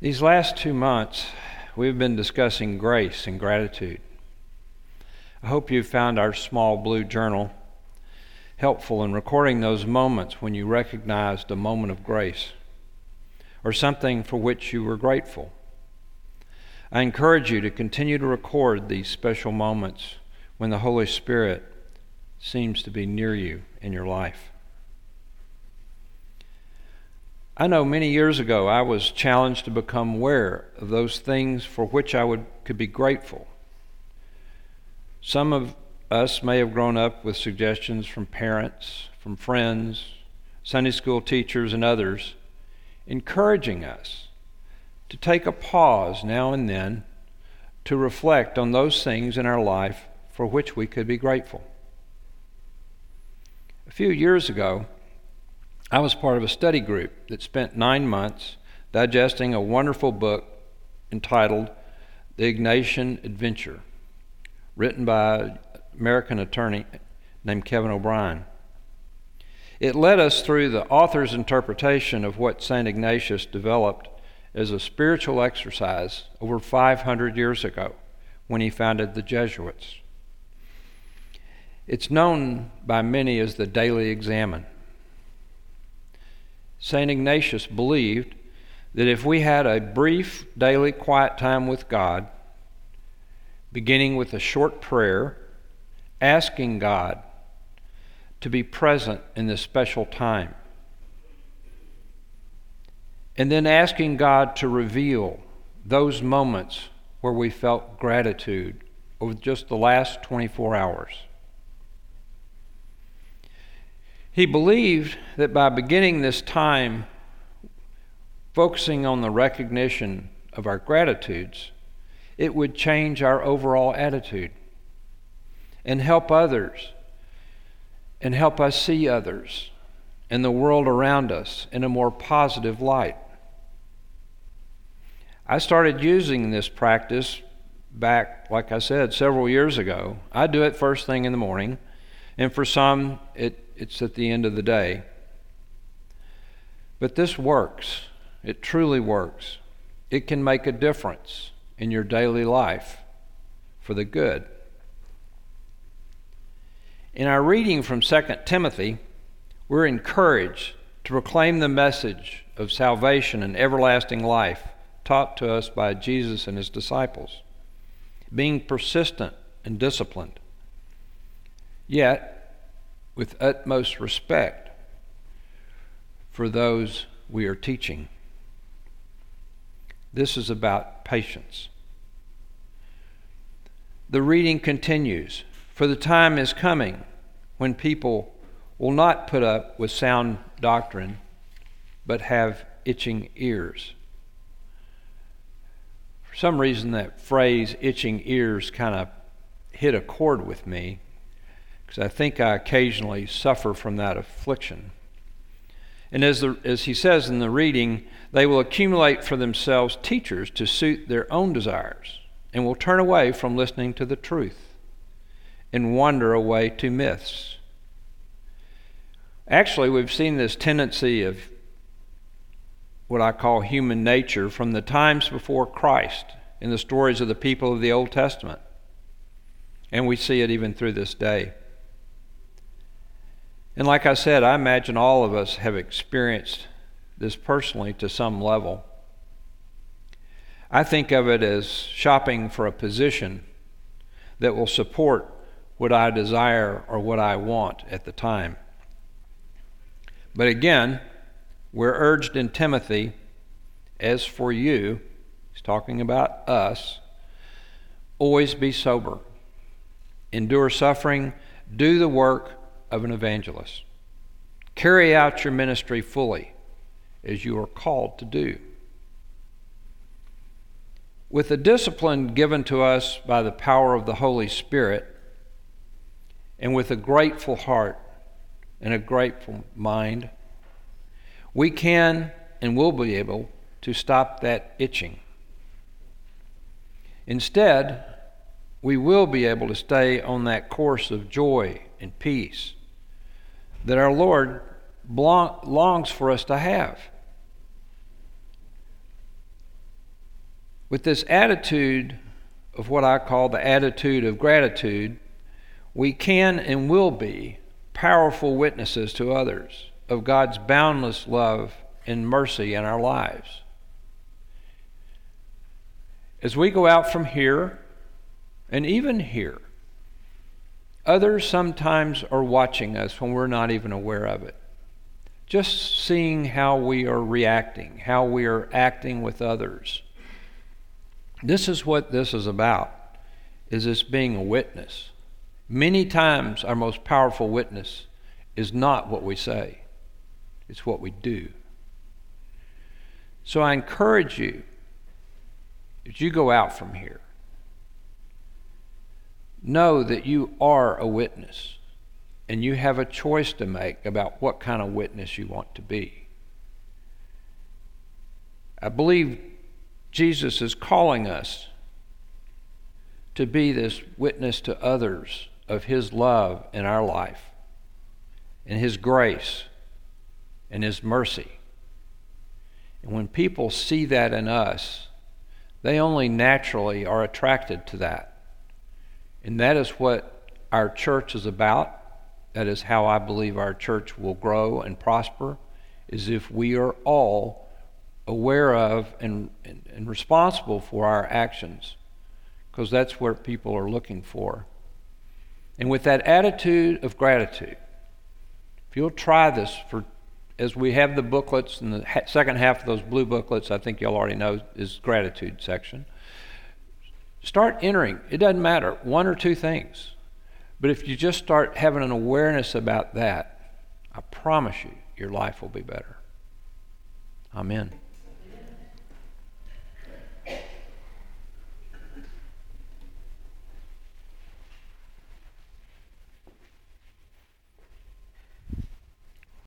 These last two months, we've been discussing grace and gratitude. I hope you've found our small blue journal helpful in recording those moments when you recognized a moment of grace or something for which you were grateful. I encourage you to continue to record these special moments when the Holy Spirit seems to be near you in your life. I know many years ago I was challenged to become aware of those things for which I would, could be grateful. Some of us may have grown up with suggestions from parents, from friends, Sunday school teachers, and others encouraging us to take a pause now and then to reflect on those things in our life for which we could be grateful. A few years ago, I was part of a study group that spent nine months digesting a wonderful book entitled The Ignatian Adventure, written by an American attorney named Kevin O'Brien. It led us through the author's interpretation of what St. Ignatius developed as a spiritual exercise over 500 years ago when he founded the Jesuits. It's known by many as the Daily Examen. St. Ignatius believed that if we had a brief daily quiet time with God, beginning with a short prayer, asking God to be present in this special time, and then asking God to reveal those moments where we felt gratitude over just the last 24 hours. He believed that by beginning this time focusing on the recognition of our gratitudes, it would change our overall attitude and help others and help us see others and the world around us in a more positive light. I started using this practice back, like I said, several years ago. I do it first thing in the morning, and for some, it it's at the end of the day. But this works. It truly works. It can make a difference in your daily life for the good. In our reading from 2 Timothy, we're encouraged to proclaim the message of salvation and everlasting life taught to us by Jesus and his disciples, being persistent and disciplined. Yet, with utmost respect for those we are teaching. This is about patience. The reading continues For the time is coming when people will not put up with sound doctrine, but have itching ears. For some reason, that phrase, itching ears, kind of hit a chord with me because I think I occasionally suffer from that affliction. And as, the, as he says in the reading, they will accumulate for themselves teachers to suit their own desires and will turn away from listening to the truth and wander away to myths. Actually, we've seen this tendency of what I call human nature from the times before Christ in the stories of the people of the Old Testament. And we see it even through this day. And like I said, I imagine all of us have experienced this personally to some level. I think of it as shopping for a position that will support what I desire or what I want at the time. But again, we're urged in Timothy, as for you, he's talking about us, always be sober, endure suffering, do the work of an evangelist. Carry out your ministry fully as you are called to do. With the discipline given to us by the power of the Holy Spirit, and with a grateful heart and a grateful mind, we can and will be able to stop that itching. Instead, we will be able to stay on that course of joy and peace that our Lord longs for us to have. With this attitude of what I call the attitude of gratitude, we can and will be powerful witnesses to others of God's boundless love and mercy in our lives. As we go out from here, and even here, others sometimes are watching us when we're not even aware of it. Just seeing how we are reacting, how we are acting with others. This is what this is about, is this being a witness. Many times our most powerful witness is not what we say, it's what we do. So I encourage you, as you go out from here, know that you are a witness and you have a choice to make about what kind of witness you want to be. I believe Jesus is calling us to be this witness to others of His love in our life, and His grace, and His mercy. And when people see that in us, they only naturally are attracted to that. And that is what our church is about. That is how I believe our church will grow and prosper, is if we are all aware of and, and, and responsible for our actions, because that's what people are looking for. And with that attitude of gratitude, if you'll try this for as we have the booklets and the second half of those blue booklets, I think y'all already know is gratitude section. Start entering. It doesn't matter, one or two things. But if you just start having an awareness about that, I promise you, your life will be better. Amen.